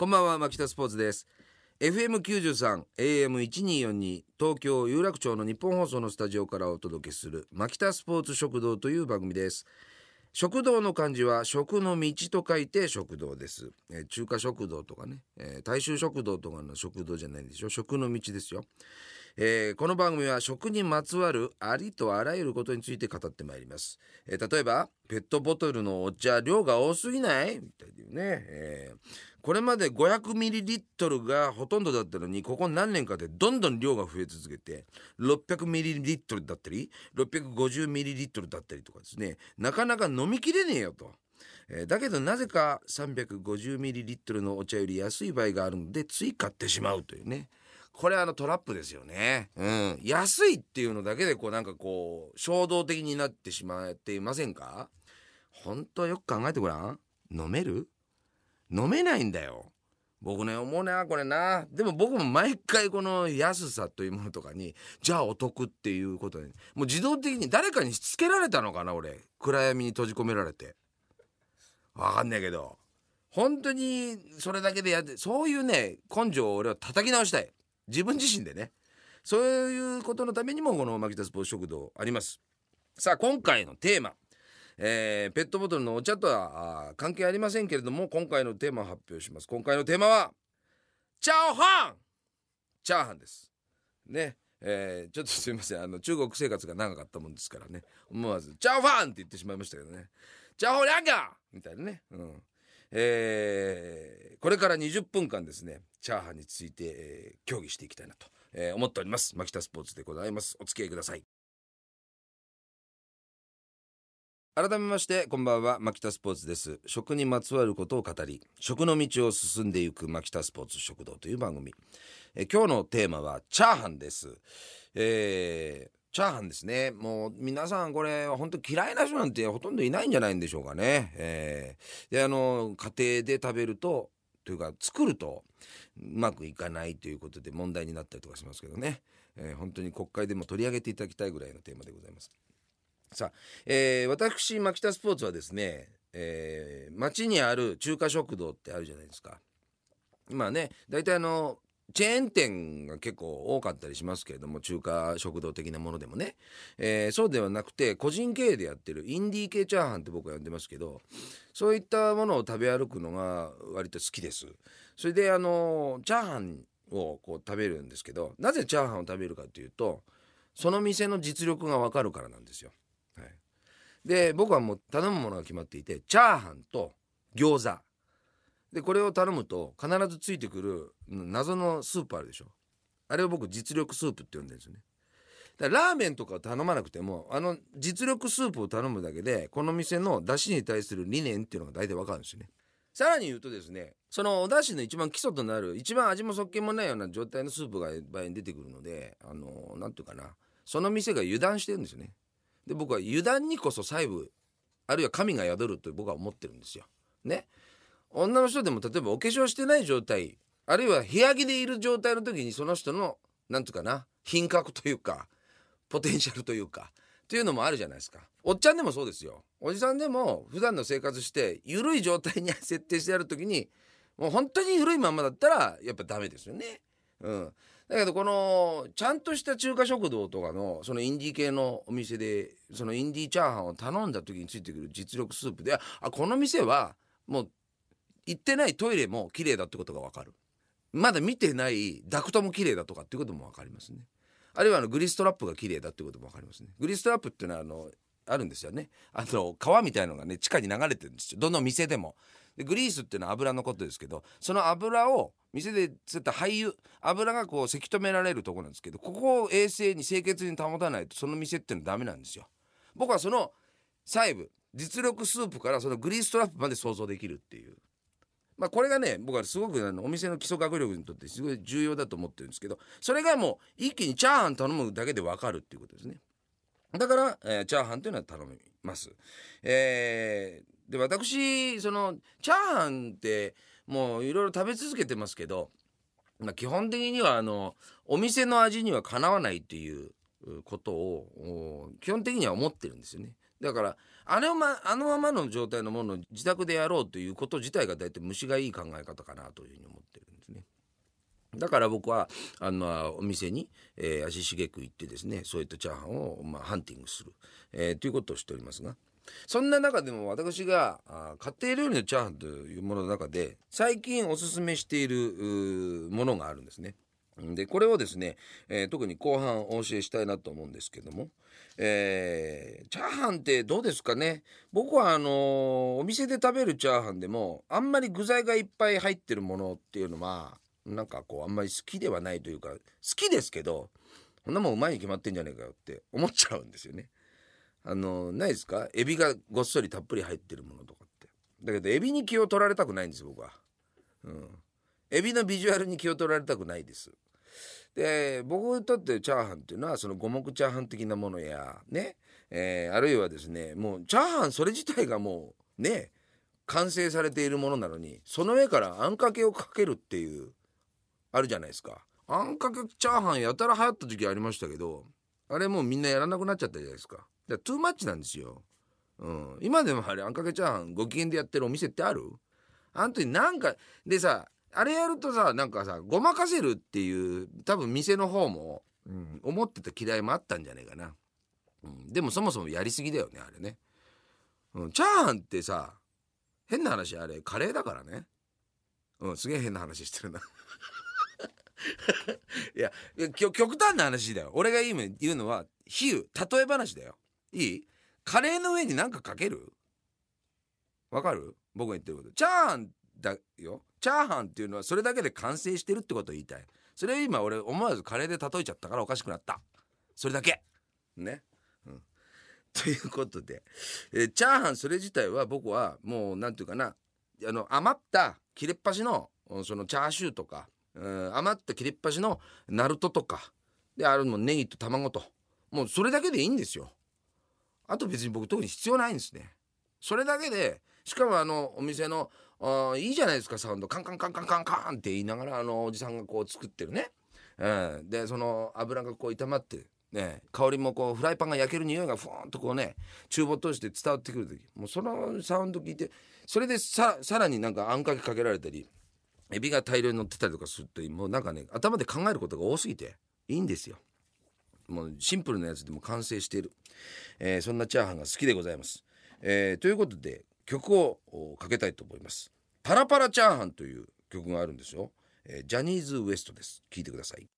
こんばんは牧田スポーツです。FM93 AM1242 東京有楽町の日本放送のスタジオからお届けする牧田スポーツ食堂という番組です。食堂の漢字は食の道と書いて食堂です、えー中華食堂とかね、えー大衆食堂とかの食堂じゃないでしょ？食の道ですよ。えーこの番組は食にまつわるありとあらゆることについて語ってまいります、えー例えばペットボトルのお茶量が多すぎない？みたいなね、えーこれまで500ミリリットルがほとんどだったのにここ何年かでどんどん量が増え続けて600ミリリットルだったり650ミリリットルだったりとかですね。なかなか飲みきれねえよと。えーだけどなぜか350ミリリットルのお茶より安い場合があるのでつい買ってしまうというね。これあのトラップですよね。うん。安いっていうのだけでこうなんかこう衝動的になってしまっていませんか？本当よく考えてごらん。飲める？飲めないんだよ。僕ね思うなこれなでも僕も毎回この安さというものとかにじゃあお得っていうことでもう自動的に誰かにしつけられたのかな俺暗闇に閉じ込められてわかんないけど本当にそれだけでやってそういうね根性を俺は叩き直したい自分自身でね。そういうことのためにもこの牧田スポーツ食堂あります。さあ今回のテーマ、えーペットボトルのお茶とは関係ありませんけれども今回のテーマを発表します。今回のテーマはチャオハン。チャーハンです。ね。えーちょっとすいません。あの中国生活が長かったもんですからね。思わず「チャオファン!」って言ってしまいましたけどね「チャオホリャンガー!」みたいなね、うん。えーこれから20分間ですねチャーハンについて、えー協議していきたいなと、えー思っております。牧田スポーツでございます。お付き合いください。改めましてこんばんは。牧田スポーツです。食にまつわることを語り食の道を進んでいく牧田スポーツ食堂という番組。え今日のテーマはチャーハンです、えーチャーハンですね。もう皆さんこれ本当嫌いな人なんてほとんどいないんじゃないんでしょうかね、えー。であの家庭で食べるとというか作るとうまくいかないということで問題になったりとかしますけどね、えー本当に国会でも取り上げていただきたいぐらいのテーマでございます。さあ、えー私牧田スポーツはですね、えー町にある中華食堂ってあるじゃないですか。今ね大体あのチェーン店が結構多かったりしますけれども中華食堂的なものでもね、えーそうではなくて個人経営でやってるインディー系チャーハンって僕は呼んでますけどそういったものを食べ歩くのが割と好きです。それであのチャーハンをこう食べるんですけどなぜチャーハンを食べるかというとその店の実力がわかるからなんですよ、はい、で僕はもう頼むものが決まっていてチャーハンと餃子。でこれを頼むと必ずついてくる謎のスープあるでしょ。あれを僕実力スープって呼んでるんですよね。だからラーメンとかを頼まなくてもあの実力スープを頼むだけでこの店の出汁に対する理念っていうのが大体わかるんですよね。さらに言うとですねそのお出汁の一番基礎となる一番味もそっけもないような状態のスープが場合に出てくるのであのなんていうかなその店が油断してるんですよね。で僕は油断にこそ細部あるいは神が宿ると僕は思ってるんですよ。ね。女の人でも例えばお化粧してない状態あるいは部屋着でいる状態の時にその人のなんていうかな品格というかポテンシャルというかっていうのもあるじゃないですか。おっちゃんでもそうですよ。おじさんでも普段の生活して緩い状態に設定してやる時にもう本当に緩いまんまだったらやっぱダメですよね。うん。だけどこのちゃんとした中華食堂とかのそのインディー系のお店でそのインディーチャーハンを頼んだ時についてくる実力スープであこの店はもう行ってないトイレも綺麗だってことが分かる。まだ見てないダクトも綺麗だとかっていうことも分かりますね。あるいはあのグリストラップが綺麗だってことも分かりますね。グリストラップっていうのはあのあるんですよね。あの川みたいのがね地下に流れてるんですよ。どの店でも。でグリースっていうのは油のことですけどその油を店でそういった廃油油がこうせき止められるとこなんですけどここを衛生に清潔に保たないとその店っていうのはダメなんですよ。僕はその細部実力スープからそのグリーストラップまで想像できるっていう。まあこれがね僕はすごくあのお店の基礎学力にとってすごい重要だと思ってるんですけどそれがもう一気にチャーハン頼むだけで分かるっていうことですねだから、えーチャーハンというのは頼みますえーで私そのチャーハンってもういろいろ食べ続けてますけど、まあ、基本的にはあのお店の味にはかなわないっていうことを基本的には思ってるんですよね。だからあのまあのままの状態のものを自宅でやろうということ自体が大体虫がいい考え方かなというふうに思ってるんですね。だから僕はあのお店に、えー、足しげく行ってですねそういったチャーハンを、まあ、ハンティングする、えー、ということをしておりますがそんな中でも私があ家庭料理のチャーハンというものの中で最近おすすめしているものがあるんですね。でこれをですね、えー、特に後半お教えしたいなと思うんですけども、えー、チャーハンってどうですかね？僕はあのー、お店で食べるチャーハンでもあんまり具材がいっぱい入ってるものっていうのはなんかこうあんまり好きではないというか好きですけどこんなもんうまいに決まってんじゃねえかよって思っちゃうんですよね。あのないですか？エビがごっそりたっぷり入ってるものとかってだけどエビに気を取られたくないんです僕は。うん、エビのビジュアルに気を取られたくないです。で僕にとってチャーハンっていうのはその五目チャーハン的なものやね、えー、あるいはですねもうチャーハンそれ自体がもうね完成されているものなのにその上からあんかけをかけるっていうあるじゃないですか。あんかけチャーハンやたら流行った時ありましたけどあれもうみんなやらなくなっちゃったじゃないですか。だトゥーマッチなんですよ、うん、今でもあれあんかけチャーハンご機嫌でやってるお店ってある？あん時なんかでさあれやるとさなんかさごまかせるっていう多分店の方も、うん、思ってた嫌いもあったんじゃねえかな、うん、でもそもそもやりすぎだよねあれね、うん、チャーハンってさ変な話あれカレーだからね。うんすげえ変な話してるな。いや極端な話だよ。俺が今言うのは比喩例え話だよ。いい？カレーの上に何かかける？わかる？僕が言ってること。チャーハンだよ。チャーハンっていうのはそれだけで完成してるってことを言いたい。それを今俺思わずカレーで例えちゃったからおかしくなった。それだけ。ね、うん、ということで、えチャーハンそれ自体は僕はもう何て言うかな。あの余った切れっ端のそのチャーシューとか、うん、余った切れっ端のナルトとかであるのネギと卵ともうそれだけでいいんですよ。あと別に僕特に必要ないんですね。それだけでしかもあのお店のあいいじゃないですかサウンド。カンカンカンカンカンカンって言いながらあのおじさんがこう作ってるね、うん、でその油がこう炒まってね、香りもこうフライパンが焼ける匂いがふわんとこうね厨房通して伝わってくる時。もうそのサウンド聞いてそれでささらになんかあんかけかけられたりエビが大量に乗ってたりとかするともうなんかね頭で考えることが多すぎていいんですよ。もうシンプルなやつでも完成している、えー、そんなチャーハンが好きでございます。えー、ということで曲をかけたいと思います。パラパラチャーハンという曲があるんですよ、えー、ジャニーズ WEST です。聞いてください。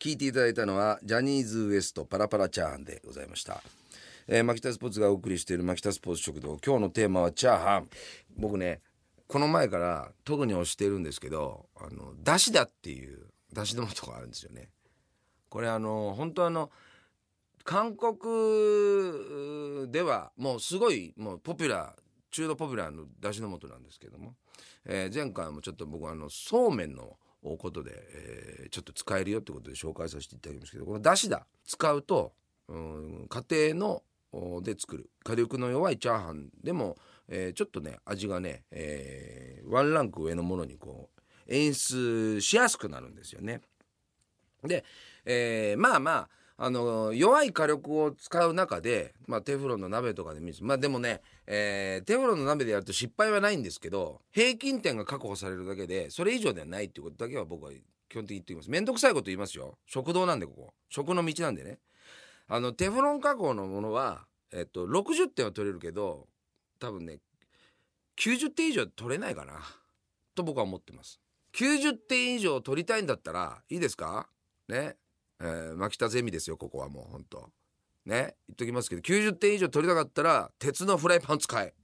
聞いていただいたのはジャニーズ WEST パラパラチャーハンでございました。えー、マキタスポーツがお送りしているマキタスポーツ食堂。今日のテーマはチャーハン。僕ねこの前から特に推してるんですけどあのだしだっていうだしの素があるんですよね。これあの本当あの韓国ではもうすごいもうポピュラー中度ポピュラーのだしの素なんですけども、えー、前回もちょっと僕あのそうめんのことで、えー、ちょっと使えるよってことで紹介させていただきますけどこのだしだ使うと、うん、家庭ので作る火力の弱いチャーハンでも、えー、ちょっとね味がね、えー、ワンランク上のものにこう演出しやすくなるんですよね。で、え、まあまああの弱い火力を使う中で、まあ、テフロンの鍋とかで見る。まあでもね、えー、テフロンの鍋でやると失敗はないんですけど平均点が確保されるだけでそれ以上ではないっていうことだけは僕は基本的に言ってきます。面倒くさいこと言いますよ。食堂なんでここ。食の道なんでね。あのテフロン加工のものは、えっと、60点は取れるけど多分ね90点以上取れないかな。と僕は思ってます。90点以上取りたいんだったらいいですか？ね。えー、牧田ゼミですよここはもうほんとね言っときますけど90点以上取りたかったら鉄のフライパン使え。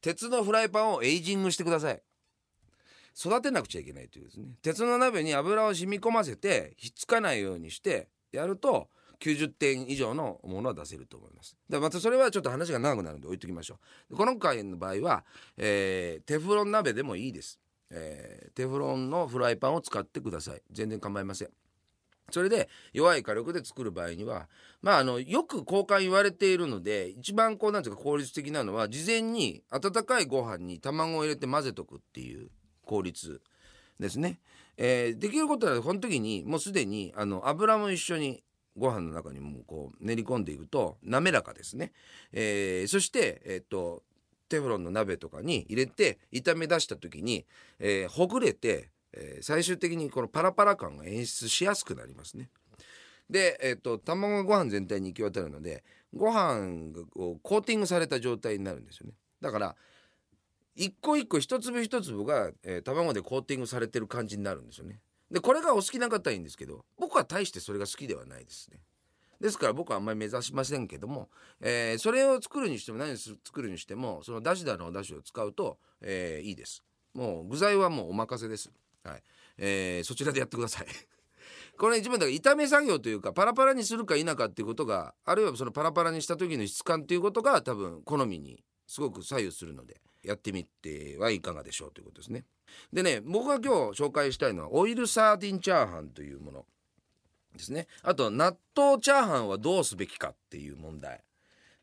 鉄のフライパンをエイジングしてください。育てなくちゃいけないというですね。鉄の鍋に油を染み込ませてひっつかないようにしてやると90点以上のものは出せると思います。でまたそれはちょっと話が長くなるんで置いときましょう。この回の場合は、えー、テフロン鍋でもいいです、えー、テフロンのフライパンを使ってください。全然構いません。それで弱い火力で作る場合にはまああのよく交換言われているので一番こうなんていうか効率的なのは事前に温かいご飯に卵を入れて混ぜとくっていう効率ですね。えー、できることはこの時にもうすでにあの油も一緒にご飯の中にもこう練り込んでいくと滑らかですね、えーそして、えっとテフロンの鍋とかに入れて炒め出した時に、えーほぐれて、えー最終的にこのパラパラ感が演出しやすくなりますね。で、えっと卵がご飯全体に行き渡るのでご飯がコーティングされた状態になるんですよね。だから一個一個一粒一粒が、えー卵でコーティングされてる感じになるんですよね。でこれがお好きな方はいいんですけど僕は大してそれが好きではないですね。ですから僕はあんまり目指しませんけども、えーそれを作るにしても何を作るにしてもそのだしだのおだしを使うと、えーいいです。もう具材はもうお任せです。はい。えーそちらでやってください。これ一番だから炒め作業というかパラパラにするか否かっていうことがあるいはそのパラパラにした時の質感っていうことが多分好みにすごく左右するのでやってみてはいかがでしょうということですね。でね僕が今日紹介したいのはオイルサーディンチャーハンというものですね。あと納豆チャーハンはどうすべきかっていう問題。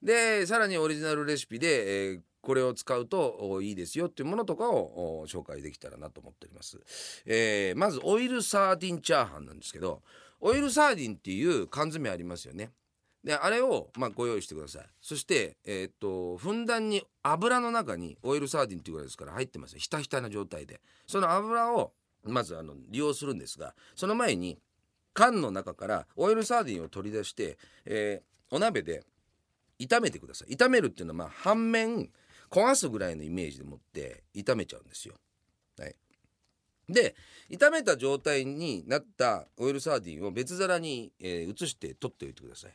でさらにオリジナルレシピで、えーこれを使うといいですよっていうものとかを紹介できたらなと思っております。えーまずオイルサーディンチャーハンなんですけどオイルサーディンっていう缶詰ありますよね。であれを、まあ、ご用意してくださいそして、えーっとふんだんに油の中にオイルサーディンっていうぐらいですから入ってますひたひたな状態でその油をまずあの利用するんですがその前に缶の中からオイルサーディンを取り出して、えーお鍋で炒めてください炒めるっていうのはまあ半面焦がすぐらいのイメージでもって炒めちゃうんですよ。はい、で炒めた状態になったオイルサーディンを別皿に、えー移して取っておいてください。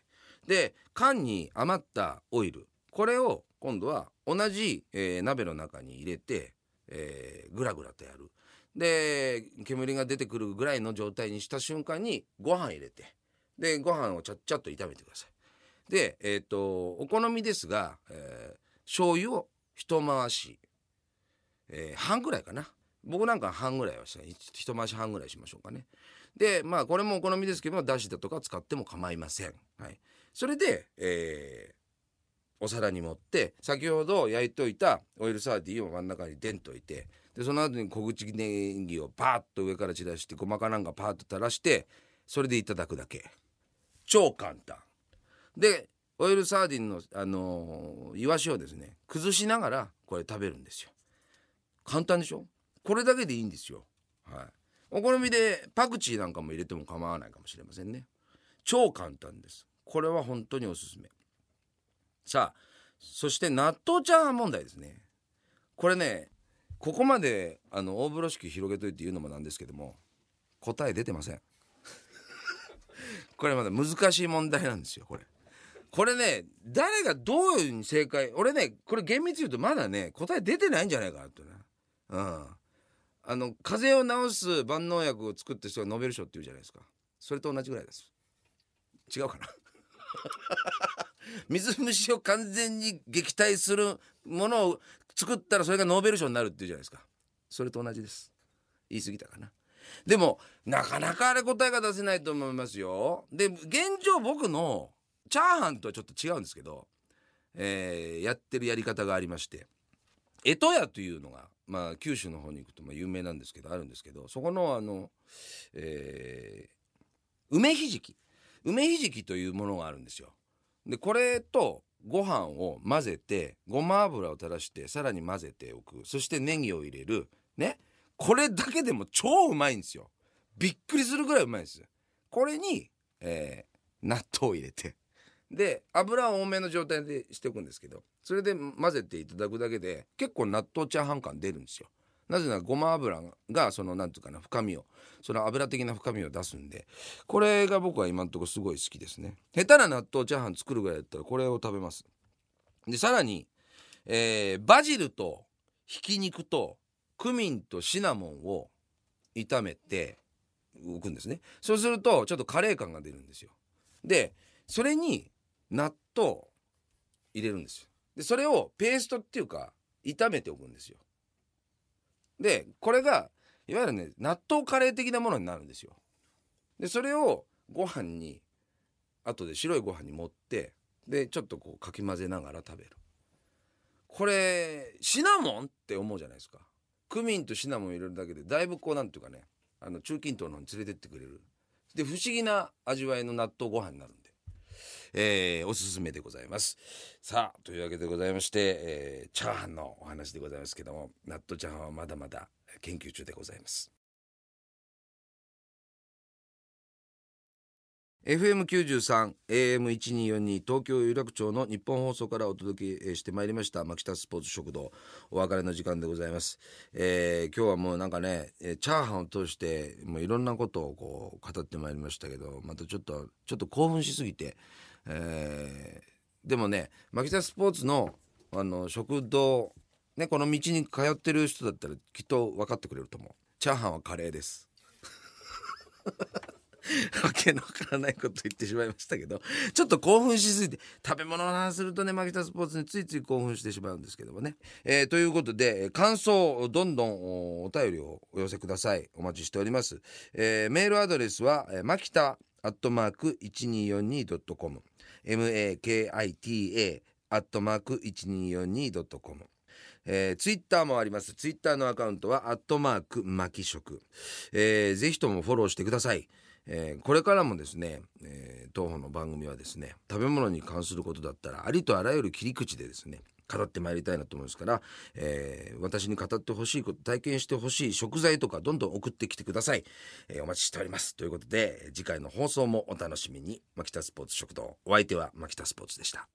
で缶に余ったオイルこれを今度は同じ、えー鍋の中に入れて、えーぐらぐらとやる。で煙が出てくるぐらいの状態にした瞬間にご飯入れてでご飯をちゃっちゃっと炒めてください。でえっ、とお好みですが、えー醤油を一回し、えー半ぐらいかな。僕なんか半ぐらいはした。一回し半ぐらいしましょうかね。でまあこれもお好みですけどだしだとか使っても構いません。はい。それで、えーお皿に盛って先ほど焼いといたオイルサーディンを真ん中にデンといてでその後に小口ネギをパーッと上から散らしてごまかなんかパーッと垂らしてそれでいただくだけ。超簡単。でオイルサーディンの、あのーイワシをですね崩しながらこれ食べるんですよ。簡単でしょ？これだけでいいんですよ。はい。お好みでパクチーなんかも入れても構わないかもしれませんね。超簡単です。これは本当におすすめ。さあそして納豆チャーハン問題ですね。これねここまであの大風呂敷広げといて言うのもなんですけども答え出てません。これまだ難しい問題なんですよこれ。これね誰がどういうふうに正解俺ねこれ厳密に言うとまだね答え出てないんじゃないかなってね。うん。あの風邪を治す万能薬を作った人がノーベル賞って言うじゃないですか。それと同じぐらいです。違うかな。水虫を完全に撃退するものを作ったらそれがノーベル賞になるっていうじゃないですか。それと同じです。言い過ぎたかな。でもなかなかあれ答えが出せないと思いますよ。で現状僕のチャーハンとはちょっと違うんですけど、えーやってるやり方がありまして江戸屋というのが、まあ、九州の方に行くとまあ有名なんですけどあるんですけどそこのあの、えー梅ひじき。梅ひじきというものがあるんですよ。でこれとご飯を混ぜてごま油を垂らしてさらに混ぜておく。そしてネギを入れる。ね。これだけでも超うまいんですよ。びっくりするぐらいうまいですこれに、えー納豆を入れて。で油を多めの状態でしておくんですけどそれで混ぜていただくだけで結構納豆チャーハン感出るんですよ。なぜならごま油がそのなんていうかな深みをその油的な深みを出すんでこれが僕は今のとこすごい好きですね。下手な納豆チャーハン作るぐらいだったらこれを食べます。でさらに、えーバジルとひき肉とクミンとシナモンを炒めて置くんですね。そうするとちょっとカレー感が出るんですよ。でそれに納豆入れるんですよ。でそれをペーストっていうか炒めておくんですよ。でこれがいわゆるね納豆カレー的なものになるんですよ。でそれをご飯に後で白いご飯に盛ってでちょっとこうかき混ぜながら食べる。これシナモンって思うじゃないですか。クミンとシナモン入れるだけでだいぶこうなんていうかねあの中近東の方に連れてってくれる。で不思議な味わいの納豆ご飯になるんで、えー、おすすめでございます。さあというわけでございまして、えー、チャーハンのお話でございますけども納豆チャーハンはまだまだ研究中でございます。FM93、AM1242 東京有楽町の日本放送からお届けしてまいりました牧田スポーツ食堂。お別れの時間でございます、えー、今日はもうなんかねチャーハンを通してもういろんなことをこう語ってまいりましたけどまたちょっとちょっと興奮しすぎて、えー、でもね牧田スポーツのあの食堂ねこの道に通ってる人だったらきっと分かってくれると思う。チャーハンはカレーです。わけのわからないこと言ってしまいましたけどちょっと興奮しすぎて食べ物の話するとねマキタスポーツについつい興奮してしまうんですけどもね、えー、ということで感想どんどんお便りをお寄せください。お待ちしております、えー、メールアドレスはマキタアットマーク 1242.com makita アットマーク 1242.com えー、ツイッターもあります。ツイッターのアカウントは、アットマーク、マキ食。えー、ぜひともフォローしてください。えー、これからもですね、えー、当方の番組はですね食べ物に関することだったらありとあらゆる切り口でですね語ってまいりたいなと思いますから、えー、私に語ってほしいこと体験してほしい食材とかどんどん送ってきてください、えー、お待ちしております。ということで次回の放送もお楽しみに。牧田スポーツ食堂。お相手は牧田スポーツでした。